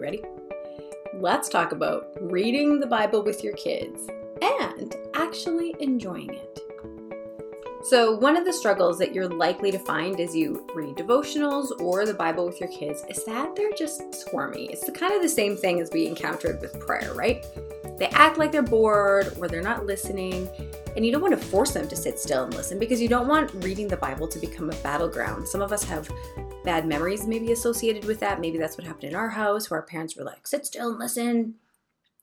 Ready? Let's talk about reading the Bible with your kids and actually enjoying it. So, one of the struggles that you're likely to find as you read devotionals or the Bible with your kids is that they're just squirmy. It's the kind of the same thing as we encountered with prayer, right? They act like they're bored or they're not listening, and you don't want to force them to sit still and listen because you don't want reading the Bible to become a battleground. Some of us have bad memories maybe associated with that. Maybe that's what happened in our house where our parents were like, sit still and listen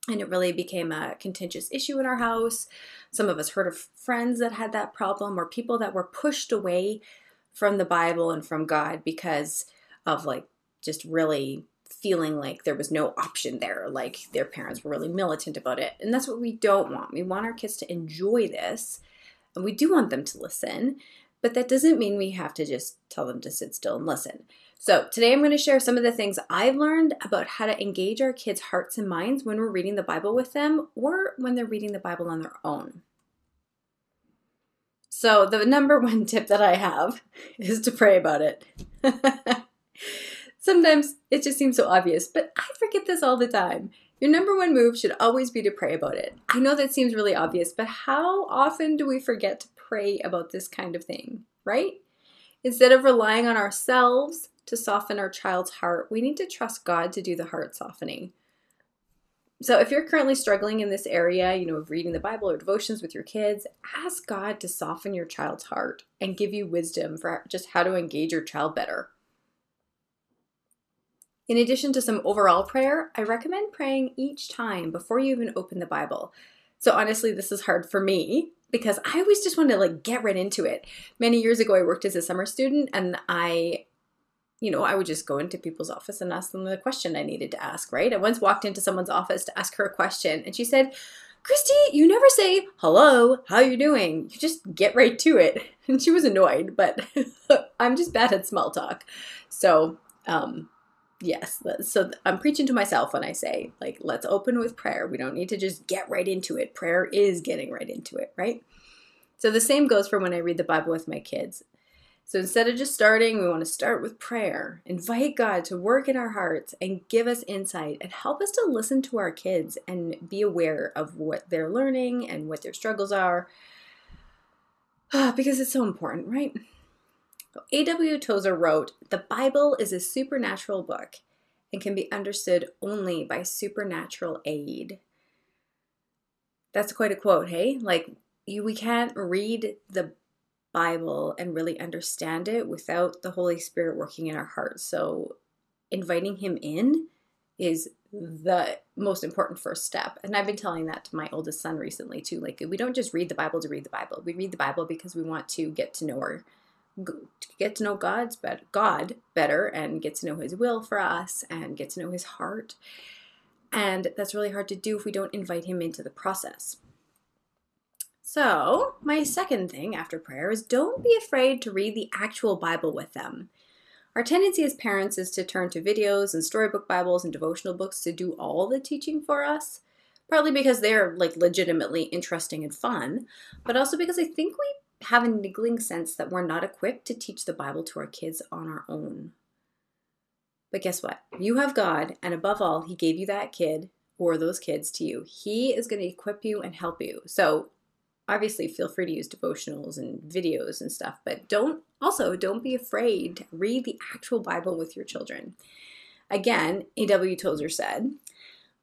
and it really became a contentious issue in our house. Some of us heard of friends that had that problem or people that were pushed away from the Bible and from God because of like just really feeling like there was no option there, like their parents were really militant about it. And that's what we don't want. We want our kids to enjoy this, and we do want them to listen, but that doesn't mean we have to just tell them to sit still and listen. So, today I'm going to share some of the things I've learned about how to engage our kids' hearts and minds when we're reading the Bible with them or when they're reading the Bible on their own. So, the number one tip that I have is to pray about it. Sometimes it just seems so obvious, but I forget this all the time. Your number one move should always be to pray about it. I know that seems really obvious, but how often do we forget to pray about this kind of thing, right? Instead of relying on ourselves to soften our child's heart, we need to trust God to do the heart softening. So, if you're currently struggling in this area, you know, of reading the Bible or devotions with your kids, ask God to soften your child's heart and give you wisdom for just how to engage your child better. In addition to some overall prayer, I recommend praying each time before you even open the Bible. So, honestly, this is hard for me because I always just want to like get right into it. Many years ago, I worked as a summer student and I you know, I would just go into people's office and ask them the question I needed to ask, right? I once walked into someone's office to ask her a question and she said, Christy, you never say, hello, how you doing? You just get right to it. And she was annoyed, but I'm just bad at small talk. So, um, yes, so I'm preaching to myself when I say, like, let's open with prayer. We don't need to just get right into it. Prayer is getting right into it, right? So the same goes for when I read the Bible with my kids. So instead of just starting, we want to start with prayer. Invite God to work in our hearts and give us insight and help us to listen to our kids and be aware of what they're learning and what their struggles are. because it's so important, right? A.W. Tozer wrote The Bible is a supernatural book and can be understood only by supernatural aid. That's quite a quote, hey? Like, you, we can't read the Bible and really understand it without the Holy Spirit working in our hearts. So, inviting Him in is the most important first step. And I've been telling that to my oldest son recently too. Like, we don't just read the Bible to read the Bible. We read the Bible because we want to get to know our get to know God's better, God better and get to know his will for us and get to know his heart. And that's really hard to do if we don't invite him into the process. So, my second thing after prayer is don't be afraid to read the actual Bible with them. Our tendency as parents is to turn to videos and storybook Bibles and devotional books to do all the teaching for us, partly because they're like legitimately interesting and fun, but also because I think we have a niggling sense that we're not equipped to teach the Bible to our kids on our own. But guess what? You have God, and above all, He gave you that kid or those kids to you. He is going to equip you and help you. So obviously feel free to use devotionals and videos and stuff, but don't also don't be afraid to read the actual Bible with your children. Again, A.W. Tozer said,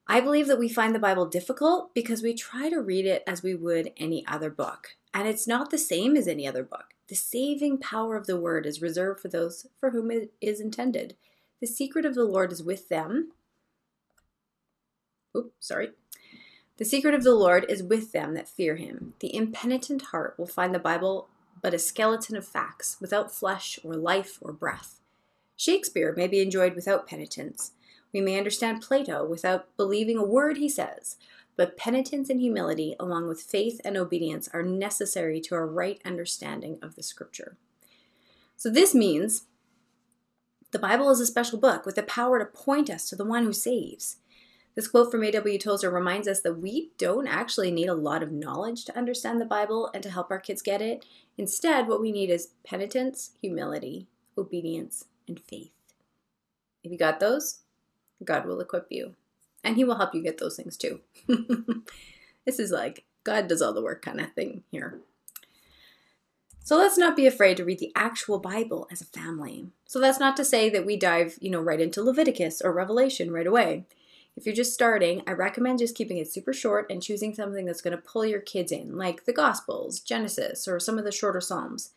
I believe that we find the Bible difficult because we try to read it as we would any other book. And it's not the same as any other book. The saving power of the word is reserved for those for whom it is intended. The secret of the Lord is with them. Oops, sorry. The secret of the Lord is with them that fear him. The impenitent heart will find the Bible but a skeleton of facts, without flesh or life or breath. Shakespeare may be enjoyed without penitence. We may understand Plato without believing a word he says, but penitence and humility, along with faith and obedience, are necessary to a right understanding of the scripture. So, this means the Bible is a special book with the power to point us to the one who saves. This quote from A.W. Tozer reminds us that we don't actually need a lot of knowledge to understand the Bible and to help our kids get it. Instead, what we need is penitence, humility, obedience, and faith. If you got those, God will equip you. And He will help you get those things too. this is like God does all the work kind of thing here. So let's not be afraid to read the actual Bible as a family. So that's not to say that we dive, you know, right into Leviticus or Revelation right away. If you're just starting, I recommend just keeping it super short and choosing something that's going to pull your kids in, like the Gospels, Genesis, or some of the shorter Psalms.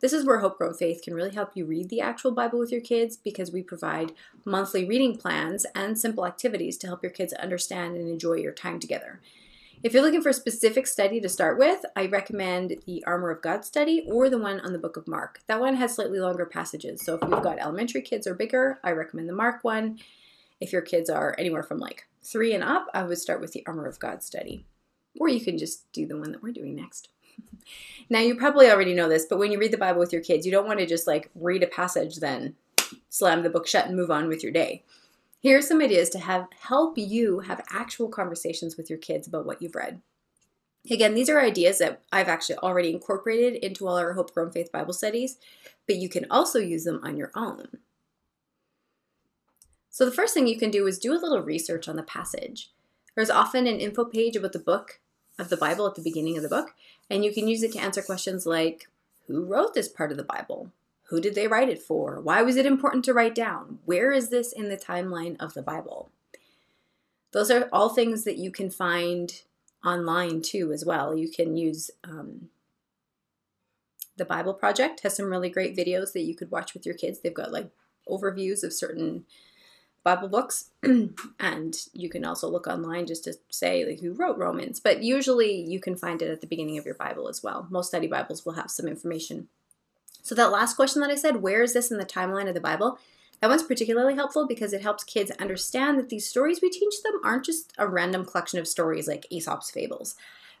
This is where Hope Grown Faith can really help you read the actual Bible with your kids because we provide monthly reading plans and simple activities to help your kids understand and enjoy your time together. If you're looking for a specific study to start with, I recommend the Armor of God study or the one on the Book of Mark. That one has slightly longer passages. So if you've got elementary kids or bigger, I recommend the Mark one. If your kids are anywhere from like three and up, I would start with the Armor of God study. Or you can just do the one that we're doing next. Now, you probably already know this, but when you read the Bible with your kids, you don't want to just like read a passage, then slam the book shut and move on with your day. Here are some ideas to have help you have actual conversations with your kids about what you've read. Again, these are ideas that I've actually already incorporated into all our Hope Grown Faith Bible studies, but you can also use them on your own. So, the first thing you can do is do a little research on the passage. There's often an info page about the book of the Bible at the beginning of the book, and you can use it to answer questions like Who wrote this part of the Bible? Who did they write it for? Why was it important to write down? Where is this in the timeline of the Bible? Those are all things that you can find online too, as well. You can use um, the Bible Project, has some really great videos that you could watch with your kids. They've got like overviews of certain Bible books, and you can also look online just to say like who wrote Romans. But usually you can find it at the beginning of your Bible as well. Most study Bibles will have some information so, that last question that I said, where is this in the timeline of the Bible? That one's particularly helpful because it helps kids understand that these stories we teach them aren't just a random collection of stories like Aesop's fables.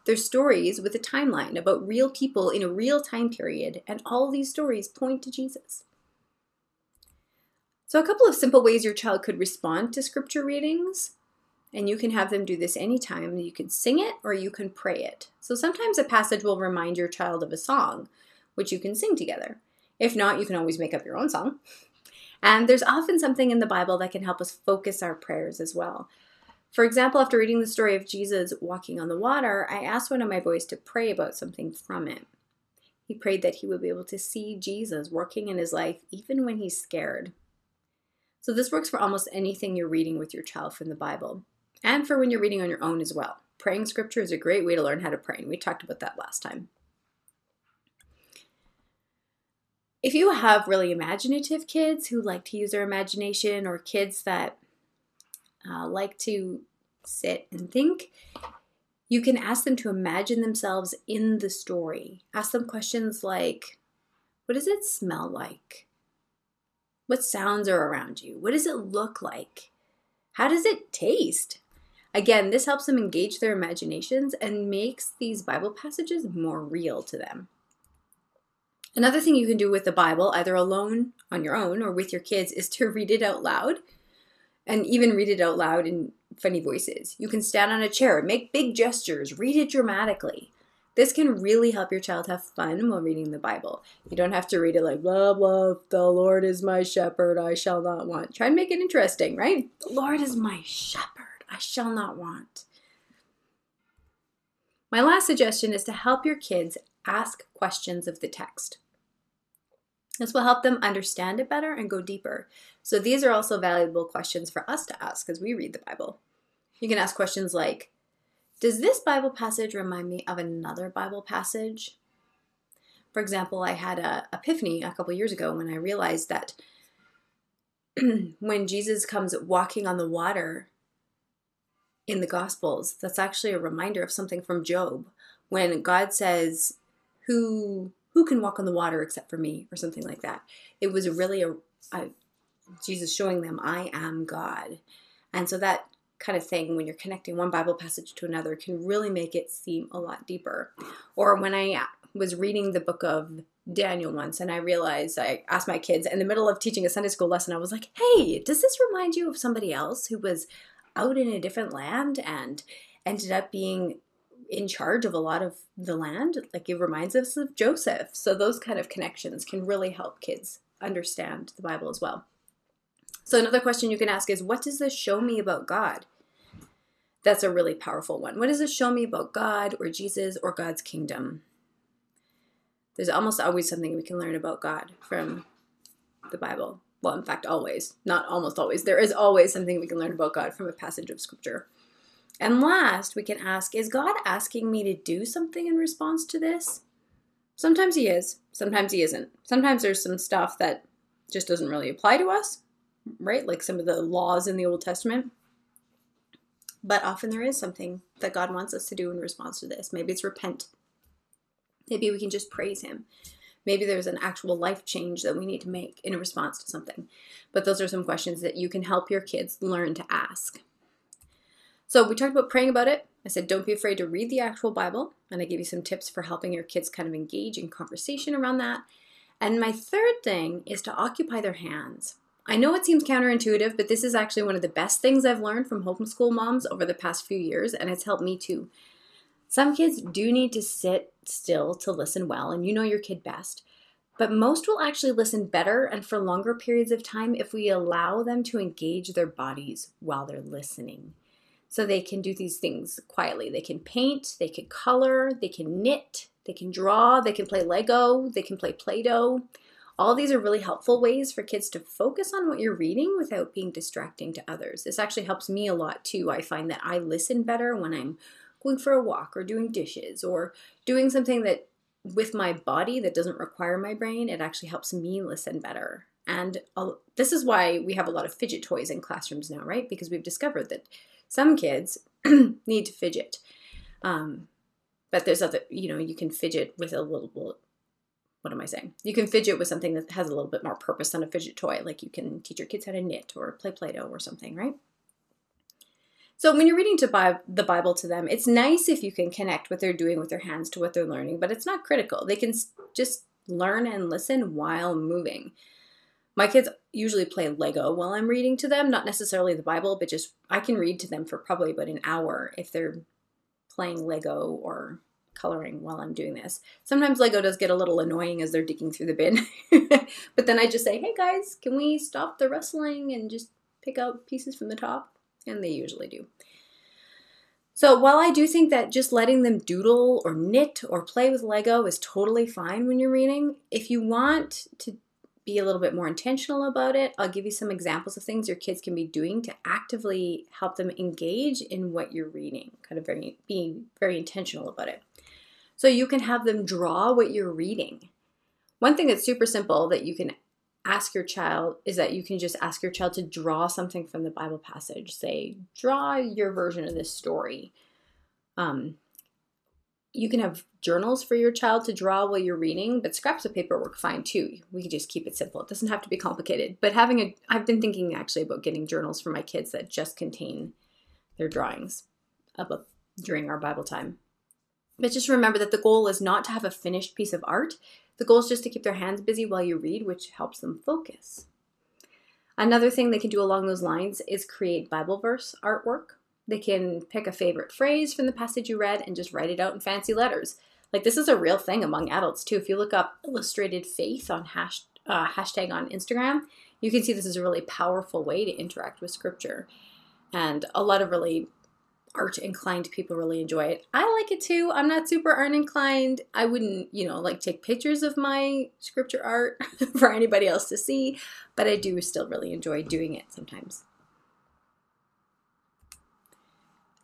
They're stories with a timeline about real people in a real time period, and all these stories point to Jesus. So, a couple of simple ways your child could respond to scripture readings, and you can have them do this anytime. You can sing it or you can pray it. So, sometimes a passage will remind your child of a song which you can sing together. If not, you can always make up your own song. And there's often something in the Bible that can help us focus our prayers as well. For example, after reading the story of Jesus walking on the water, I asked one of my boys to pray about something from it. He prayed that he would be able to see Jesus working in his life even when he's scared. So, this works for almost anything you're reading with your child from the Bible, and for when you're reading on your own as well. Praying scripture is a great way to learn how to pray, and we talked about that last time. if you have really imaginative kids who like to use their imagination or kids that uh, like to sit and think, you can ask them to imagine themselves in the story. Ask them questions like What does it smell like? What sounds are around you? What does it look like? How does it taste? Again, this helps them engage their imaginations and makes these Bible passages more real to them. Another thing you can do with the Bible, either alone on your own or with your kids, is to read it out loud and even read it out loud in funny voices. You can stand on a chair, make big gestures, read it dramatically. This can really help your child have fun while reading the Bible. You don't have to read it like, blah, blah, the Lord is my shepherd, I shall not want. Try and make it interesting, right? The Lord is my shepherd, I shall not want. My last suggestion is to help your kids ask questions of the text. This will help them understand it better and go deeper. So, these are also valuable questions for us to ask as we read the Bible. You can ask questions like Does this Bible passage remind me of another Bible passage? For example, I had a epiphany a couple years ago when I realized that when Jesus comes walking on the water in the Gospels, that's actually a reminder of something from Job. When God says, who who can walk on the water except for me or something like that it was really a, a jesus showing them i am god and so that kind of thing when you're connecting one bible passage to another can really make it seem a lot deeper or when i was reading the book of Daniel once and I realized I asked my kids in the middle of teaching a Sunday school lesson, I was like, hey, does this remind you of somebody else who was out in a different land and ended up being in charge of a lot of the land. Like it reminds us of Joseph. So those kind of connections can really help kids understand the Bible as well. So, another question you can ask is What does this show me about God? That's a really powerful one. What does this show me about God or Jesus or God's kingdom? There's almost always something we can learn about God from the Bible. Well, in fact, always. Not almost always. There is always something we can learn about God from a passage of Scripture. And last, we can ask Is God asking me to do something in response to this? Sometimes He is, sometimes He isn't. Sometimes there's some stuff that just doesn't really apply to us, right? Like some of the laws in the Old Testament. But often there is something that God wants us to do in response to this. Maybe it's repent. Maybe we can just praise Him. Maybe there's an actual life change that we need to make in response to something. But those are some questions that you can help your kids learn to ask. So we talked about praying about it. I said, don't be afraid to read the actual Bible. And I gave you some tips for helping your kids kind of engage in conversation around that. And my third thing is to occupy their hands. I know it seems counterintuitive, but this is actually one of the best things I've learned from homeschool moms over the past few years, and it's helped me too. Some kids do need to sit still to listen well, and you know your kid best. But most will actually listen better and for longer periods of time if we allow them to engage their bodies while they're listening. So they can do these things quietly. They can paint, they can color, they can knit, they can draw, they can play Lego, they can play Play Doh. All these are really helpful ways for kids to focus on what you're reading without being distracting to others. This actually helps me a lot too. I find that I listen better when I'm going for a walk or doing dishes or doing something that with my body that doesn't require my brain. It actually helps me listen better. And I'll, this is why we have a lot of fidget toys in classrooms now, right? Because we've discovered that some kids need to fidget. Um, but there's other, you know, you can fidget with a little, what am I saying? You can fidget with something that has a little bit more purpose than a fidget toy. Like you can teach your kids how to knit or play Play Doh or something, right? So when you're reading to Bi- the Bible to them, it's nice if you can connect what they're doing with their hands to what they're learning, but it's not critical. They can just learn and listen while moving. My kids usually play Lego while I'm reading to them, not necessarily the Bible, but just I can read to them for probably about an hour if they're playing Lego or coloring while I'm doing this. Sometimes Lego does get a little annoying as they're digging through the bin. but then I just say, hey guys, can we stop the rustling and just pick out pieces from the top? And they usually do. So while I do think that just letting them doodle or knit or play with Lego is totally fine when you're reading, if you want to be a little bit more intentional about it, I'll give you some examples of things your kids can be doing to actively help them engage in what you're reading, kind of very, being very intentional about it. So you can have them draw what you're reading. One thing that's super simple that you can ask your child is that you can just ask your child to draw something from the Bible passage. Say, draw your version of this story. Um, you can have journals for your child to draw while you're reading, but scraps of paper work fine too. We can just keep it simple. It doesn't have to be complicated. But having a, I've been thinking actually about getting journals for my kids that just contain their drawings about during our Bible time. But just remember that the goal is not to have a finished piece of art. The goal is just to keep their hands busy while you read, which helps them focus. Another thing they can do along those lines is create Bible verse artwork. They can pick a favorite phrase from the passage you read and just write it out in fancy letters. Like this is a real thing among adults too. If you look up illustrated faith on hash, uh, hashtag on Instagram, you can see this is a really powerful way to interact with scripture. And a lot of really art inclined people really enjoy it. I like it too. I'm not super art inclined. I wouldn't, you know, like take pictures of my scripture art for anybody else to see, but I do still really enjoy doing it sometimes.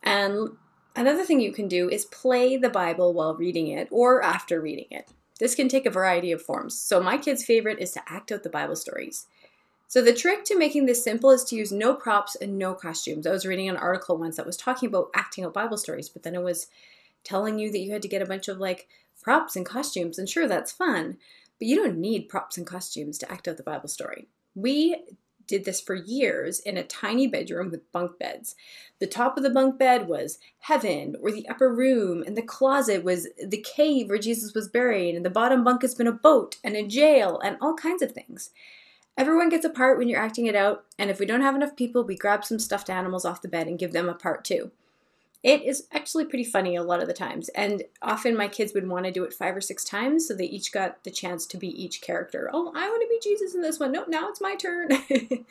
And another thing you can do is play the Bible while reading it or after reading it. This can take a variety of forms. So my kid's favorite is to act out the Bible stories. So the trick to making this simple is to use no props and no costumes. I was reading an article once that was talking about acting out Bible stories, but then it was telling you that you had to get a bunch of like props and costumes, and sure, that's fun, but you don't need props and costumes to act out the Bible story. We did this for years in a tiny bedroom with bunk beds. The top of the bunk bed was heaven or the upper room, and the closet was the cave where Jesus was buried, and the bottom bunk has been a boat and a jail and all kinds of things. Everyone gets a part when you're acting it out, and if we don't have enough people, we grab some stuffed animals off the bed and give them a part too. It is actually pretty funny a lot of the times, and often my kids would want to do it five or six times so they each got the chance to be each character. Oh, I want to be Jesus in this one. No, now it's my turn.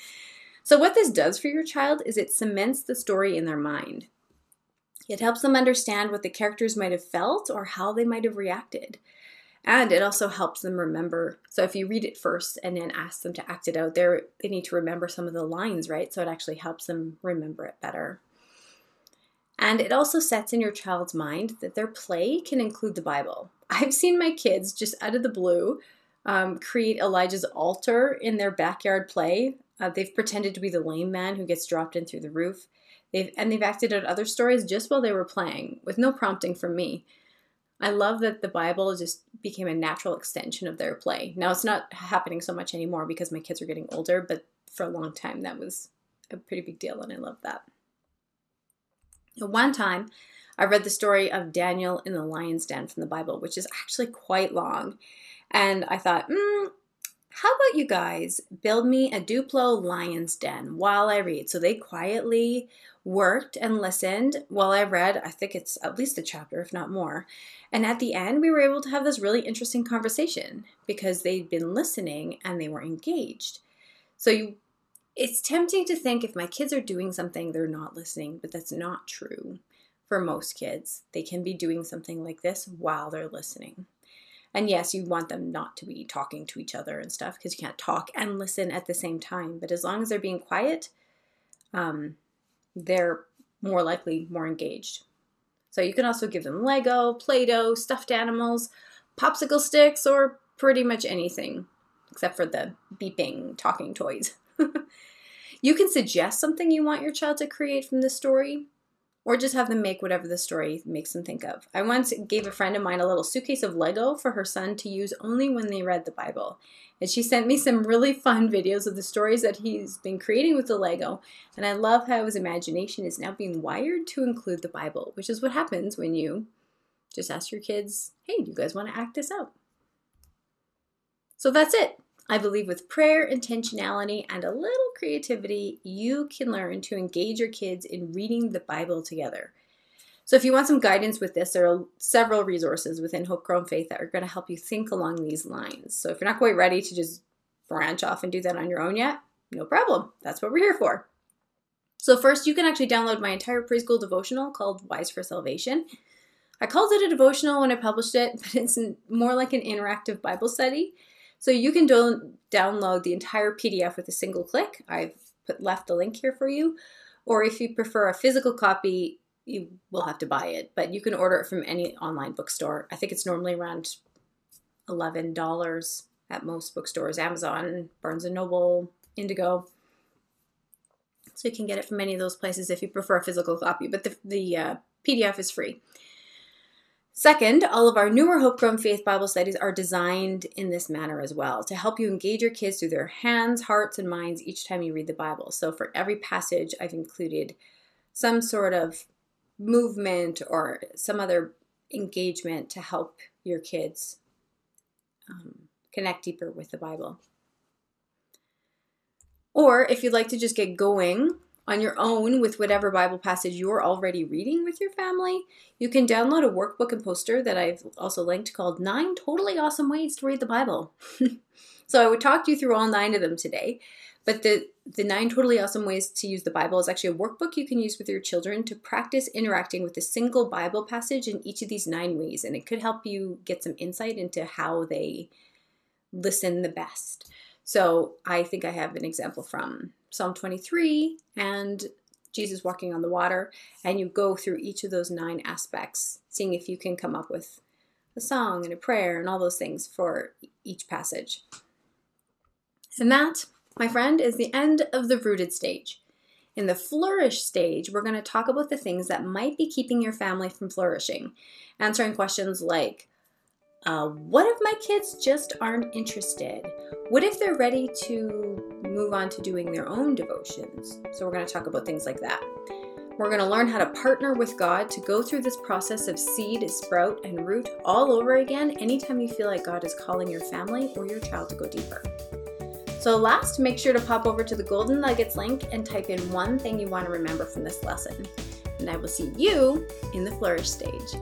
So, what this does for your child is it cements the story in their mind. It helps them understand what the characters might have felt or how they might have reacted. And it also helps them remember. So if you read it first and then ask them to act it out, they they need to remember some of the lines, right? So it actually helps them remember it better. And it also sets in your child's mind that their play can include the Bible. I've seen my kids just out of the blue um, create Elijah's altar in their backyard play. Uh, they've pretended to be the lame man who gets dropped in through the roof. They've and they've acted out other stories just while they were playing, with no prompting from me. I love that the Bible just became a natural extension of their play. Now it's not happening so much anymore because my kids are getting older, but for a long time that was a pretty big deal, and I love that. One time, I read the story of Daniel in the lion's den from the Bible, which is actually quite long. And I thought, hmm, how about you guys build me a Duplo lion's den while I read? So they quietly worked and listened while I read, I think it's at least a chapter, if not more. And at the end, we were able to have this really interesting conversation because they'd been listening and they were engaged. So you it's tempting to think if my kids are doing something, they're not listening, but that's not true for most kids. They can be doing something like this while they're listening. And yes, you want them not to be talking to each other and stuff because you can't talk and listen at the same time. But as long as they're being quiet, um, they're more likely more engaged. So you can also give them Lego, Play Doh, stuffed animals, popsicle sticks, or pretty much anything except for the beeping talking toys. you can suggest something you want your child to create from the story, or just have them make whatever the story makes them think of. I once gave a friend of mine a little suitcase of Lego for her son to use only when they read the Bible. And she sent me some really fun videos of the stories that he's been creating with the Lego. And I love how his imagination is now being wired to include the Bible, which is what happens when you just ask your kids, hey, do you guys want to act this out? So that's it. I believe with prayer, intentionality, and a little creativity, you can learn to engage your kids in reading the Bible together. So, if you want some guidance with this, there are several resources within Hope Grown Faith that are going to help you think along these lines. So, if you're not quite ready to just branch off and do that on your own yet, no problem. That's what we're here for. So, first, you can actually download my entire preschool devotional called Wise for Salvation. I called it a devotional when I published it, but it's more like an interactive Bible study. So you can do- download the entire PDF with a single click. I've put, left the link here for you. Or if you prefer a physical copy, you will have to buy it, but you can order it from any online bookstore. I think it's normally around $11 at most bookstores, Amazon, Barnes Noble, Indigo. So you can get it from any of those places if you prefer a physical copy, but the, the uh, PDF is free. Second, all of our newer Hope Grown Faith Bible studies are designed in this manner as well to help you engage your kids through their hands, hearts, and minds each time you read the Bible. So for every passage, I've included some sort of movement or some other engagement to help your kids um, connect deeper with the Bible. Or if you'd like to just get going on your own with whatever Bible passage you're already reading with your family, you can download a workbook and poster that I've also linked called Nine Totally Awesome Ways to Read the Bible. so I would talk you through all nine of them today. But the, the nine totally awesome ways to use the Bible is actually a workbook you can use with your children to practice interacting with a single Bible passage in each of these nine ways. And it could help you get some insight into how they listen the best. So I think I have an example from Psalm 23 and Jesus walking on the water, and you go through each of those nine aspects, seeing if you can come up with a song and a prayer and all those things for each passage. And that, my friend, is the end of the rooted stage. In the flourish stage, we're going to talk about the things that might be keeping your family from flourishing, answering questions like uh, what if my kids just aren't interested? What if they're ready to move on to doing their own devotions? So, we're going to talk about things like that. We're going to learn how to partner with God to go through this process of seed, sprout, and root all over again anytime you feel like God is calling your family or your child to go deeper. So, last, make sure to pop over to the Golden Nuggets link and type in one thing you want to remember from this lesson. And I will see you in the flourish stage.